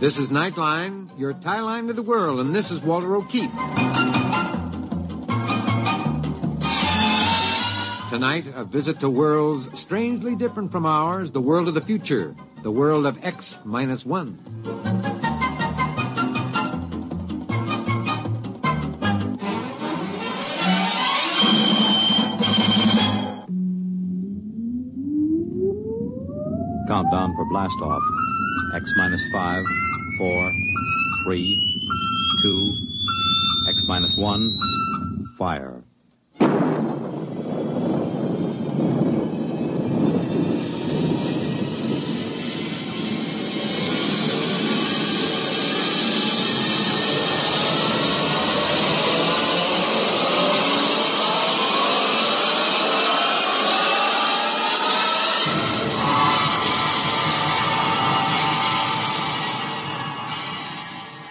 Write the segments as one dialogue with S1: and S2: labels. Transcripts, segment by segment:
S1: This is Nightline, your tie line to the world, and this is Walter O'Keefe. Tonight, a visit to worlds strangely different from ours, the world of the future, the world of X minus one.
S2: Countdown for blast off. X minus five, four, three, two, X minus one, fire.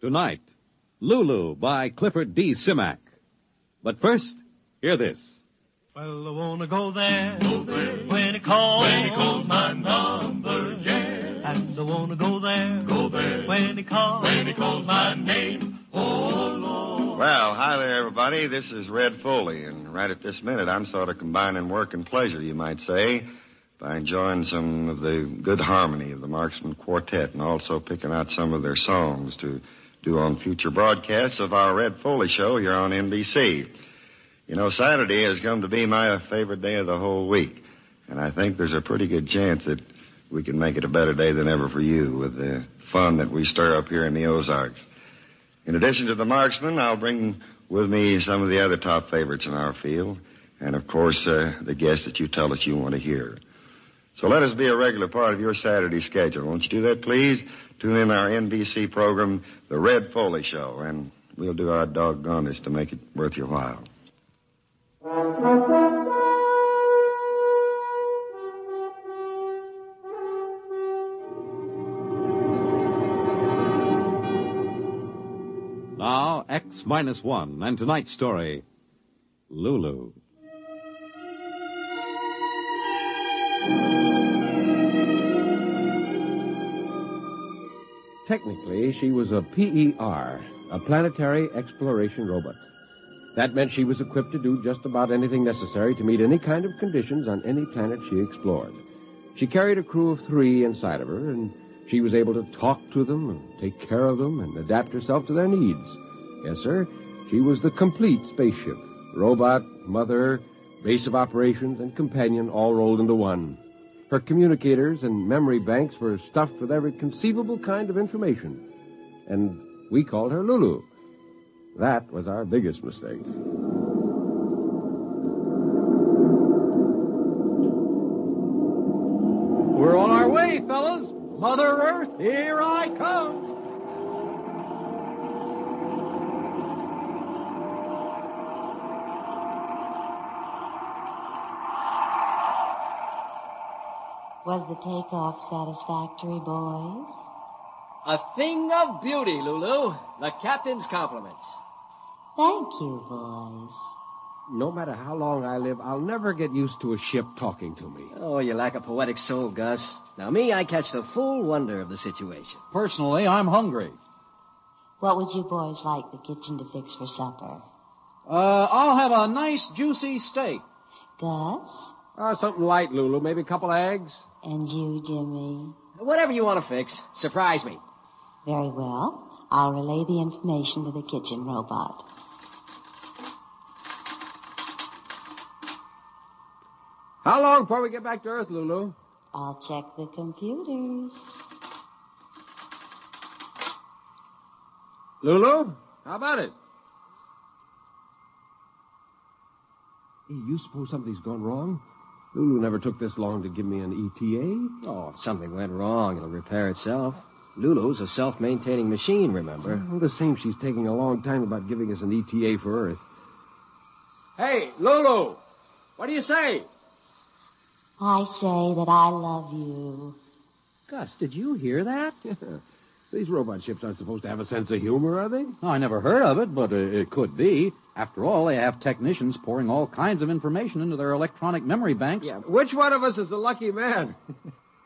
S2: Tonight, Lulu by Clifford D. Simak. But first, hear this.
S3: Well, I wanna go there, when he calls,
S4: When he calls my number, yeah.
S3: and I wanna go there,
S4: Go there.
S3: when he calls,
S4: When he calls my name, oh Lord.
S5: Well, hi there, everybody. This is Red Foley, and right at this minute, I'm sort of combining work and pleasure, you might say, by enjoying some of the good harmony of the Marksmen Quartet and also picking out some of their songs to do on future broadcasts of our Red Foley show here on NBC. You know, Saturday has come to be my favorite day of the whole week, and I think there's a pretty good chance that we can make it a better day than ever for you with the fun that we stir up here in the Ozarks. In addition to the marksmen, I'll bring with me some of the other top favorites in our field, and of course, uh, the guests that you tell us you want to hear. So let us be a regular part of your Saturday schedule. Won't you do that, please? Tune in our NBC program, The Red Foley Show, and we'll do our doggonest to make it worth your while.
S2: Now, X minus one, and tonight's story, Lulu.
S6: Technically, she was a PER, a planetary exploration robot. That meant she was equipped to do just about anything necessary to meet any kind of conditions on any planet she explored. She carried a crew of three inside of her, and she was able to talk to them and take care of them and adapt herself to their needs. Yes, sir, she was the complete spaceship. Robot, mother, base of operations, and companion all rolled into one. Her communicators and memory banks were stuffed with every conceivable kind of information. And we called her Lulu. That was our biggest mistake.
S7: We're on our way, fellas. Mother Earth, here I come.
S8: Was the takeoff satisfactory, boys?
S9: A thing of beauty, Lulu. The captain's compliments.
S8: Thank you, boys.
S6: No matter how long I live, I'll never get used to a ship talking to me.
S9: Oh, you lack a poetic soul, Gus. Now, me, I catch the full wonder of the situation.
S7: Personally, I'm hungry.
S8: What would you boys like the kitchen to fix for supper?
S7: Uh, I'll have a nice juicy steak.
S8: Gus?
S6: Oh, something light, Lulu. Maybe a couple of eggs?
S8: And you, Jimmy?
S9: Whatever you want to fix. Surprise me.
S8: Very well. I'll relay the information to the kitchen robot.
S6: How long before we get back to Earth, Lulu?
S8: I'll check the computers.
S6: Lulu, how about it? Hey, you suppose something's gone wrong? Lulu never took this long to give me an ETA.
S9: Oh, if something went wrong, it'll repair itself. Lulu's a self-maintaining machine, remember?
S6: Well, the same she's taking a long time about giving us an ETA for Earth. Hey, Lulu! What do you say?
S8: I say that I love you.
S7: Gus, did you hear that?
S6: These robot ships aren't supposed to have a sense of humor, are they?
S7: I never heard of it, but uh, it could be. After all, they have technicians pouring all kinds of information into their electronic memory banks.
S6: Yeah. Which one of us is the lucky man?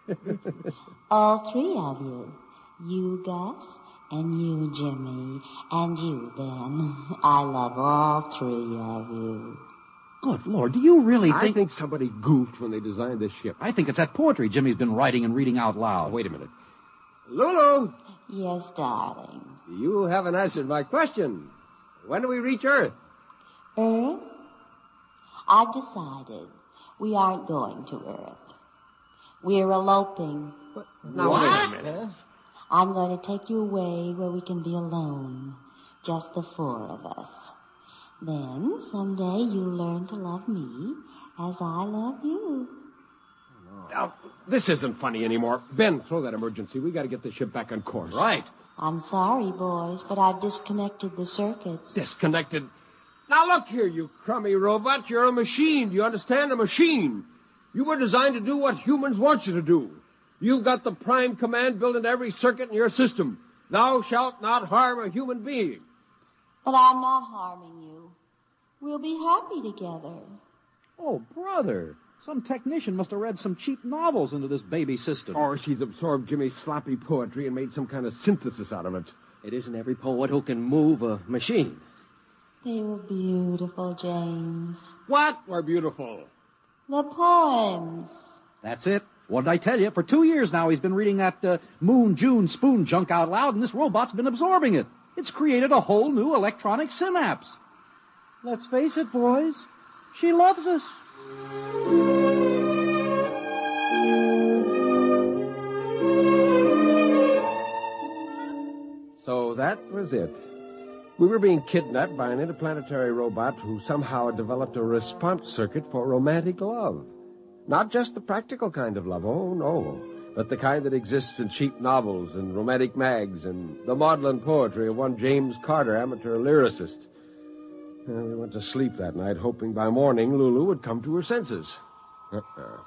S8: All three of you. You, Gus, and you, Jimmy, and you, Ben. I love all three of you.
S7: Good Lord, do you really think...
S6: I
S7: think...
S6: think somebody goofed when they designed this ship.
S7: I think it's that poetry Jimmy's been writing and reading out loud.
S6: Wait a minute. Lulu,
S8: Yes, darling.
S6: you haven't answered my question. When do we reach Earth?
S8: Earth? I've decided we aren't going to Earth. We're eloping.
S6: Now, wait a minute.
S8: I'm going to take you away where we can be alone. Just the four of us. Then, someday, you'll learn to love me as I love you.
S6: Now, this isn't funny anymore. Ben, throw that emergency. We got to get the ship back on course.
S7: Right.
S8: I'm sorry, boys, but I've disconnected the circuits.
S6: Disconnected. Now look here, you crummy robot. You're a machine. Do you understand? A machine. You were designed to do what humans want you to do. You've got the prime command built into every circuit in your system. Thou shalt not harm a human being.
S8: But I'm not harming you. We'll be happy together.
S7: Oh, brother. Some technician must have read some cheap novels into this baby system.
S6: Or she's absorbed Jimmy's sloppy poetry and made some kind of synthesis out of it.
S9: It isn't every poet who can move a machine.
S8: They were beautiful, James.
S6: What were beautiful?
S8: The poems.
S7: That's it. What did I tell you? For two years now, he's been reading that uh, Moon June Spoon junk out loud, and this robot's been absorbing it. It's created a whole new electronic synapse. Let's face it, boys. She loves us.
S6: So that was it. We were being kidnapped by an interplanetary robot who somehow developed a response circuit for romantic love. Not just the practical kind of love, oh no, but the kind that exists in cheap novels and romantic mags and the maudlin poetry of one James Carter, amateur lyricist. Uh, we went to sleep that night, hoping by morning Lulu would come to her senses. Uh-uh.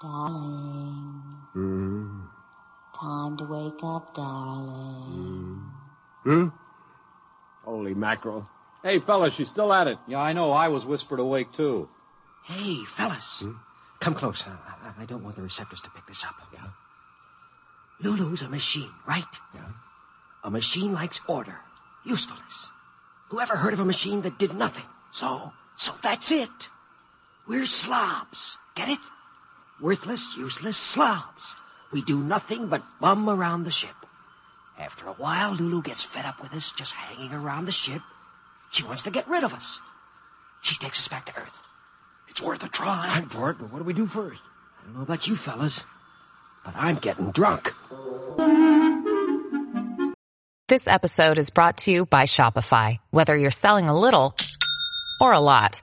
S8: Darling.
S6: Hmm.
S8: Time to wake up, darling.
S6: Hmm? Holy mackerel. Hey, fellas, she's still at it.
S7: Yeah, I know. I was whispered awake, too.
S9: Hey, fellas. Come close. I, I- I don't want the receptors to pick this up. Yeah? Lulu's a machine, right?
S6: Yeah.
S9: A machine likes order, usefulness. Whoever heard of a machine that did nothing? So, so that's it. We're slobs. Get it? Worthless, useless slobs. We do nothing but bum around the ship. After a while, Lulu gets fed up with us just hanging around the ship. She wants to get rid of us. She takes us back to Earth. It's worth a try.
S6: I'm for it, but what do we do first?
S9: I don't know about you fellas, but I'm getting drunk.
S10: This episode is brought to you by Shopify. Whether you're selling a little or a lot,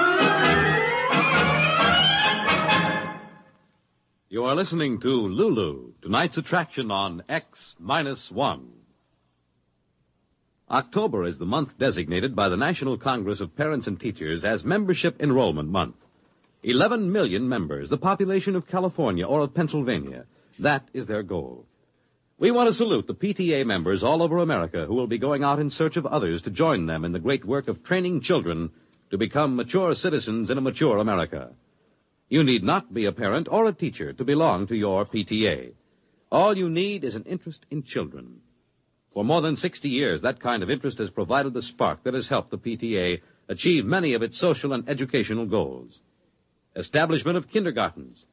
S2: You are listening to Lulu, tonight's attraction on X minus one. October is the month designated by the National Congress of Parents and Teachers as Membership Enrollment Month. 11 million members, the population of California or of Pennsylvania. That is their goal. We want to salute the PTA members all over America who will be going out in search of others to join them in the great work of training children to become mature citizens in a mature America. You need not be a parent or a teacher to belong to your PTA. All you need is an interest in children. For more than 60 years, that kind of interest has provided the spark that has helped the PTA achieve many of its social and educational goals. Establishment of kindergartens,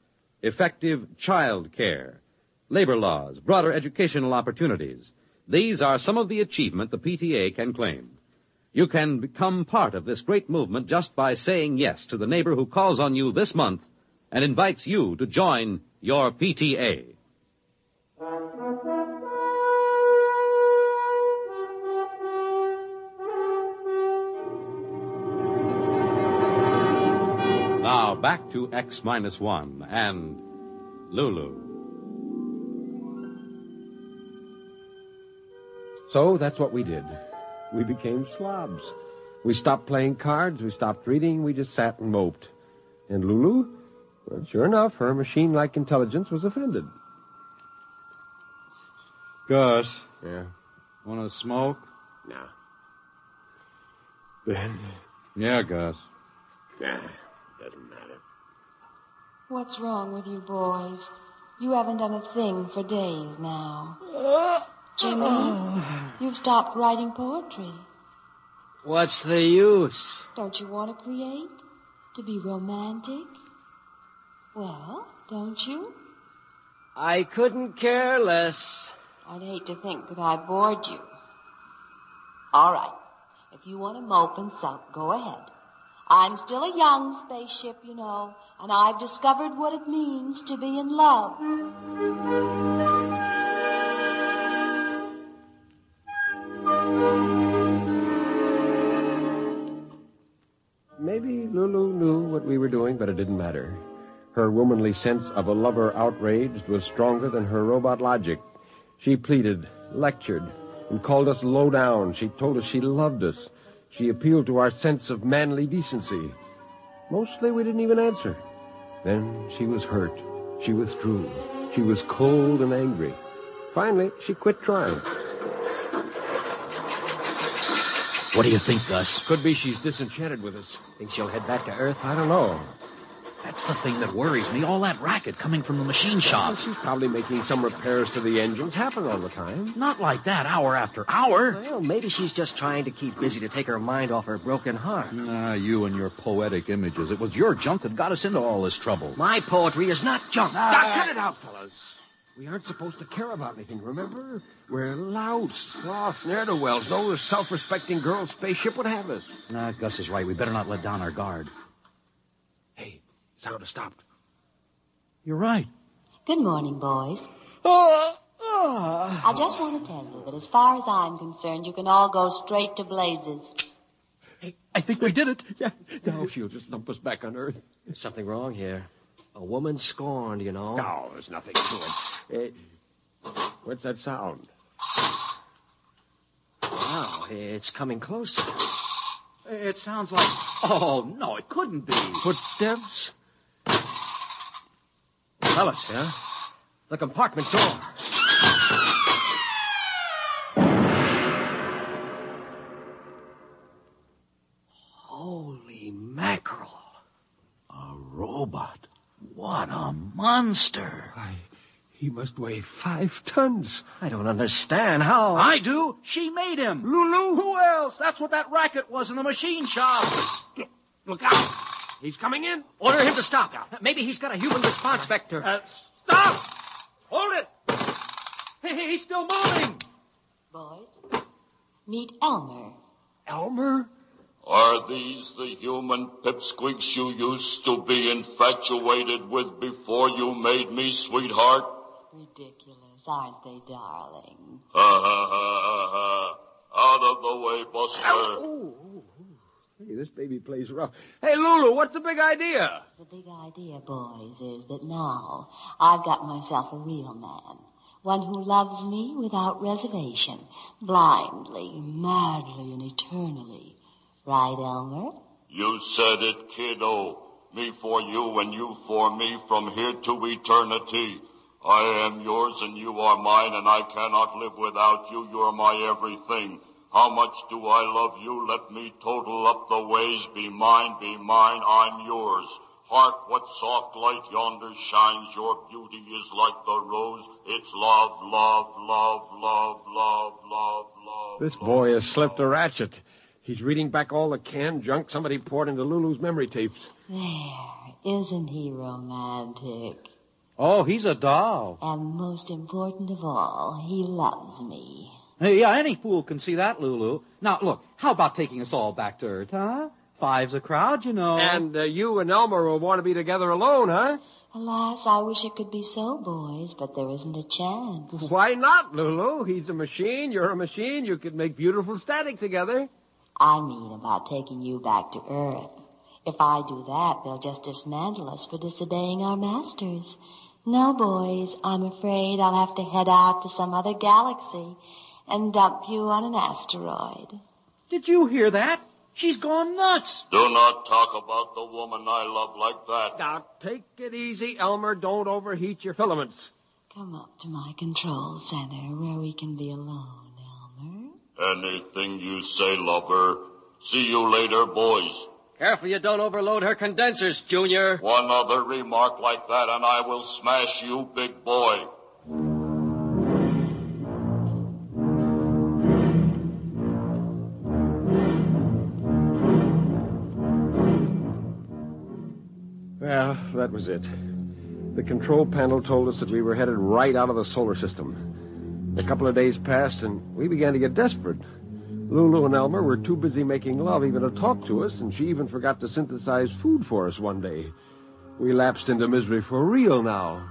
S2: effective child care, labor laws, broader educational opportunities. These are some of the achievement the PTA can claim. You can become part of this great movement just by saying yes to the neighbor who calls on you this month and invites you to join your PTA. Now back to X minus one and Lulu.
S6: So that's what we did. We became slobs. We stopped playing cards, we stopped reading, we just sat and moped. And Lulu, well, sure enough, her machine like intelligence was offended.
S7: Gus.
S6: Yeah.
S7: Want to smoke?
S6: No. Ben?
S7: Yeah, Gus.
S6: Nah, doesn't matter.
S8: What's wrong with you boys? You haven't done a thing for days now. Uh, Jimmy, you've stopped writing poetry.
S9: What's the use?
S8: Don't you want to create? To be romantic? Well, don't you?
S9: I couldn't care less.
S8: I'd hate to think that I bored you. All right. If you want to mope and sulk, go ahead. I'm still a young spaceship, you know, and I've discovered what it means to be in love.
S6: Maybe Lulu knew what we were doing, but it didn't matter. Her womanly sense of a lover outraged was stronger than her robot logic. She pleaded, lectured, and called us low down. She told us she loved us. She appealed to our sense of manly decency. Mostly we didn't even answer. Then she was hurt. She withdrew. She was cold and angry. Finally, she quit trying.
S11: What do you think, Gus?
S6: Could be she's disenchanted with us.
S9: Think she'll head back to Earth?
S6: I don't know.
S11: That's the thing that worries me. All that racket coming from the machine shop.
S6: Well, she's probably making some repairs to the engines. Happen all the time.
S11: Not like that, hour after hour.
S9: Well, maybe she's just trying to keep busy to take her mind off her broken heart.
S11: Ah, you and your poetic images. It was your junk that got us into all this trouble.
S9: My poetry is not junk.
S6: Now, cut it out, fellas. We aren't supposed to care about anything, remember? We're louts, sloths, ne'er-do-wells. No self-respecting girl spaceship would have us.
S11: Ah, Gus is right. We better not let down our guard.
S6: Hey, sound has stopped.
S11: You're right.
S8: Good morning, boys.
S9: Oh, oh.
S8: I just want to tell you that as far as I'm concerned, you can all go straight to blazes.
S11: Hey, I think we did it.
S6: Yeah, now she'll just dump us back on Earth.
S9: There's something wrong here. A woman scorned, you know.
S6: No, there's nothing to it. Uh, what's that sound?
S9: Wow, it's coming closer.
S11: It sounds like. Oh, no, it couldn't be.
S6: Footsteps?
S9: Fellas, yeah? The compartment door.
S11: Monster.
S6: Why, he must weigh five tons.
S9: I don't understand how.
S11: I do. She made him.
S6: Lulu?
S11: Who else? That's what that racket was in the machine shop.
S6: Look out! He's coming in.
S9: Order him to stop. Maybe he's got a human response vector.
S11: Uh, stop! Hold it! Hey, he's still moving.
S8: Boys, meet Elmer.
S6: Elmer?
S4: Are these the human pipsqueaks you used to be infatuated with before you made me, sweetheart?
S8: Ridiculous, aren't they, darling?
S4: Ha ha ha ha ha. Out of the way, Buster.
S6: Oh, oh. Hey, this baby plays rough. Hey, Lulu, what's the big idea?
S8: The big idea, boys, is that now I've got myself a real man. One who loves me without reservation, blindly, madly, and eternally. Right, Elmer?
S4: You said it, kiddo. Me for you and you for me from here to eternity. I am yours and you are mine, and I cannot live without you. You're my everything. How much do I love you? Let me total up the ways. Be mine, be mine, I'm yours. Hark, what soft light yonder shines. Your beauty is like the rose. It's love, love, love, love, love, love, love.
S6: This boy has slipped a ratchet. He's reading back all the canned junk somebody poured into Lulu's memory tapes.
S8: There, isn't he romantic?
S7: Oh, he's a doll.
S8: And most important of all, he loves me.
S7: Hey, yeah, any fool can see that, Lulu. Now, look, how about taking us all back to Earth, huh? Five's a crowd, you know.
S6: And uh, you and Elmer will want to be together alone, huh?
S8: Alas, I wish it could be so, boys, but there isn't a chance.
S6: Why not, Lulu? He's a machine, you're a machine. You could make beautiful static together.
S8: I mean about taking you back to Earth. If I do that, they'll just dismantle us for disobeying our masters. No, boys, I'm afraid I'll have to head out to some other galaxy and dump you on an asteroid.
S7: Did you hear that? She's gone nuts.
S4: Do not talk about the woman I love like that.
S6: Now, take it easy, Elmer. Don't overheat your filaments.
S8: Come up to my control center where we can be alone, Elmer.
S4: Anything you say, lover. See you later, boys.
S12: Careful you don't overload her condensers, Junior.
S4: One other remark like that and I will smash you, big boy.
S6: Well, that was it. The control panel told us that we were headed right out of the solar system. A couple of days passed, and we began to get desperate. Lulu and Elmer were too busy making love even to talk to us, and she even forgot to synthesize food for us one day. We lapsed into misery for real now.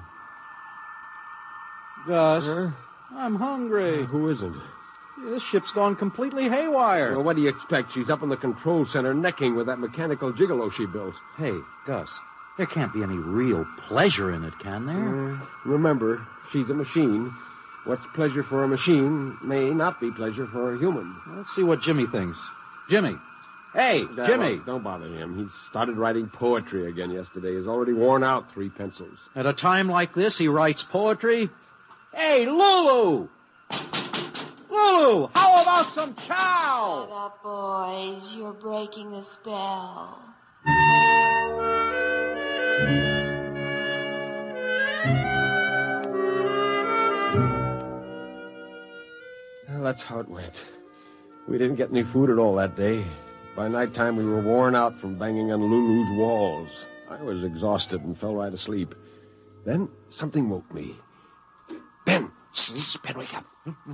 S7: Gus, I'm hungry.
S6: Who isn't?
S7: This ship's gone completely haywire.
S6: Well, what do you expect? She's up in the control center necking with that mechanical gigolo she built.
S7: Hey, Gus, there can't be any real pleasure in it, can there?
S6: Uh, remember, she's a machine. What's pleasure for a machine may not be pleasure for a human.
S7: Let's see what Jimmy thinks. Jimmy. Hey, Jimmy.
S6: Well, don't bother him. He started writing poetry again yesterday. He's already worn out three pencils.
S7: At a time like this, he writes poetry? Hey, Lulu! Lulu, how about some chow?
S8: Shut up, boys. You're breaking the spell.
S6: That's how it went. We didn't get any food at all that day. By nighttime, we were worn out from banging on Lulu's walls. I was exhausted and fell right asleep. Then something woke me. Ben! Shh, Ben, wake up.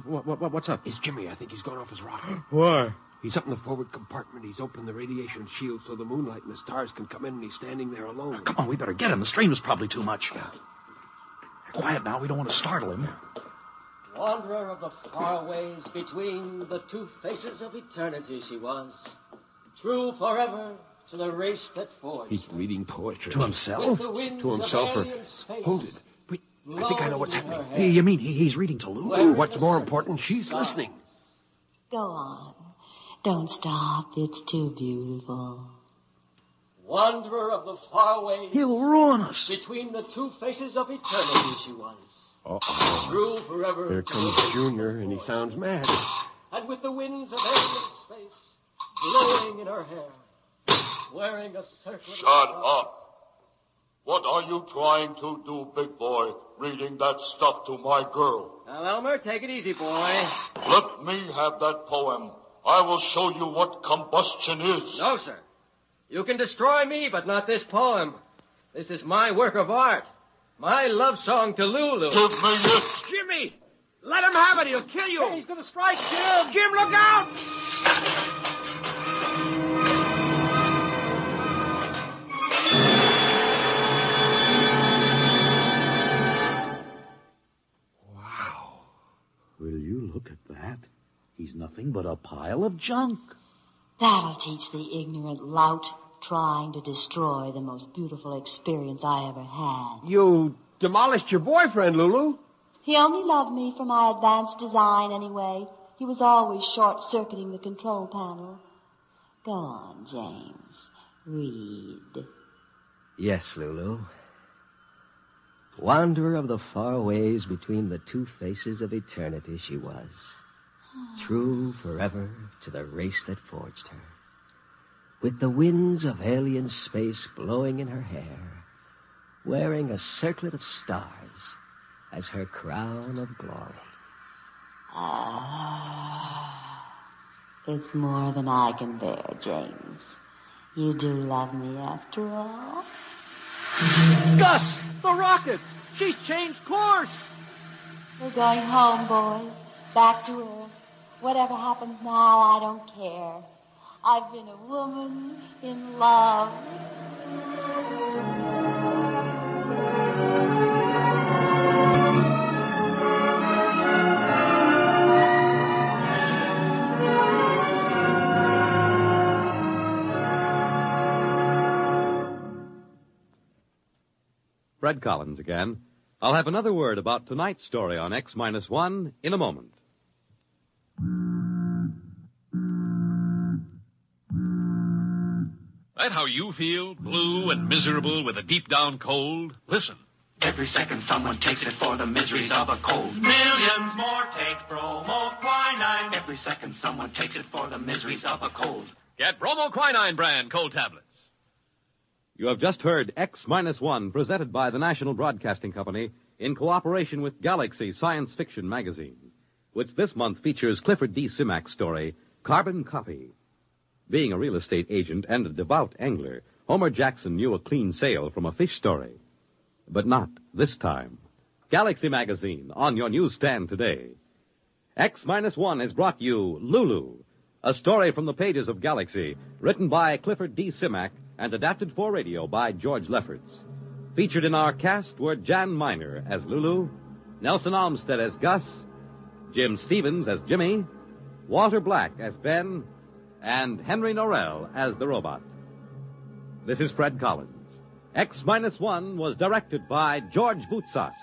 S7: What, what, what's up?
S6: It's Jimmy. I think he's gone off his rocker.
S7: Why?
S6: He's up in the forward compartment. He's opened the radiation shield so the moonlight and the stars can come in, and he's standing there alone.
S7: Come on, we better get him. The strain was probably too much. Quiet now. We don't want to startle him.
S12: Wanderer of the far ways between the two faces of eternity she was. True forever to the race that forged.
S6: He's reading poetry.
S7: To himself?
S12: With the winds
S6: To himself, or...
S12: alien space
S6: Hold it. Wait, I think I know what's happening.
S7: Hey, you mean he, he's reading to Lulu?
S6: Ooh, what's more important, she's listening.
S8: Go on. Don't stop. It's too beautiful.
S12: Wanderer of the far ways.
S7: He'll ruin us.
S12: Between the two faces of eternity she was.
S6: Uh-oh.
S12: True forever.
S6: Here comes Junior, and he sounds mad.
S12: And with the winds of alien space blowing in her hair, wearing a circlet.
S4: Shut up. What are you trying to do, big boy? Reading that stuff to my girl.
S12: Now, Elmer, take it easy, boy.
S4: Let me have that poem. I will show you what combustion is.
S12: No, sir. You can destroy me, but not this poem. This is my work of art. My love song to Lulu.
S4: Give me it.
S6: Jimmy! Let him have it. He'll kill you.
S7: Hey, he's going to strike Jim.
S6: Jim, look out!
S7: Wow. Will you look at that? He's nothing but a pile of junk.
S8: That'll teach the ignorant lout trying to destroy the most beautiful experience I ever had.
S6: You demolished your boyfriend, Lulu.
S8: He only loved me for my advanced design anyway. He was always short-circuiting the control panel. Go on, James. Read.
S13: Yes, Lulu.
S12: Wanderer of the far ways between the two faces of eternity she was. Ah. True forever to the race that forged her. With the winds of alien space blowing in her hair, wearing a circlet of stars as her crown of glory.
S8: Ah, it's more than I can bear, James. You do love me after all?
S7: Gus! The rockets! She's changed course!
S8: We're going home, boys. Back to Earth. Whatever happens now, I don't care. I've been a woman in love.
S2: Fred Collins again. I'll have another word about tonight's story on X minus one in a moment.
S13: That how you feel? Blue and miserable with a deep down cold? Listen.
S14: Every second someone takes it for the miseries of a cold.
S3: Millions more take bromoquinine.
S14: Every second someone takes it for the miseries of a cold.
S13: Get bromoquinine brand cold tablets.
S2: You have just heard X minus one presented by the National Broadcasting Company in cooperation with Galaxy Science Fiction Magazine, which this month features Clifford D. Simak's story, Carbon Copy. Being a real estate agent and a devout angler, Homer Jackson knew a clean sale from a fish story. But not this time. Galaxy Magazine on your newsstand today. X minus one has brought you Lulu, a story from the pages of Galaxy, written by Clifford D. Simak and adapted for radio by George Lefferts. Featured in our cast were Jan Miner as Lulu, Nelson Olmsted as Gus, Jim Stevens as Jimmy, Walter Black as Ben, and Henry Norrell as the robot. This is Fred Collins. X minus one was directed by George Boutsas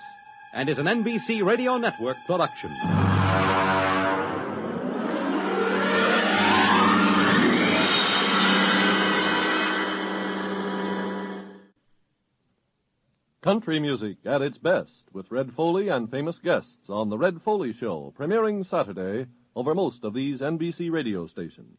S2: and is an NBC Radio Network production.
S15: Country music at its best with Red Foley and famous guests on The Red Foley Show, premiering Saturday over most of these NBC radio stations.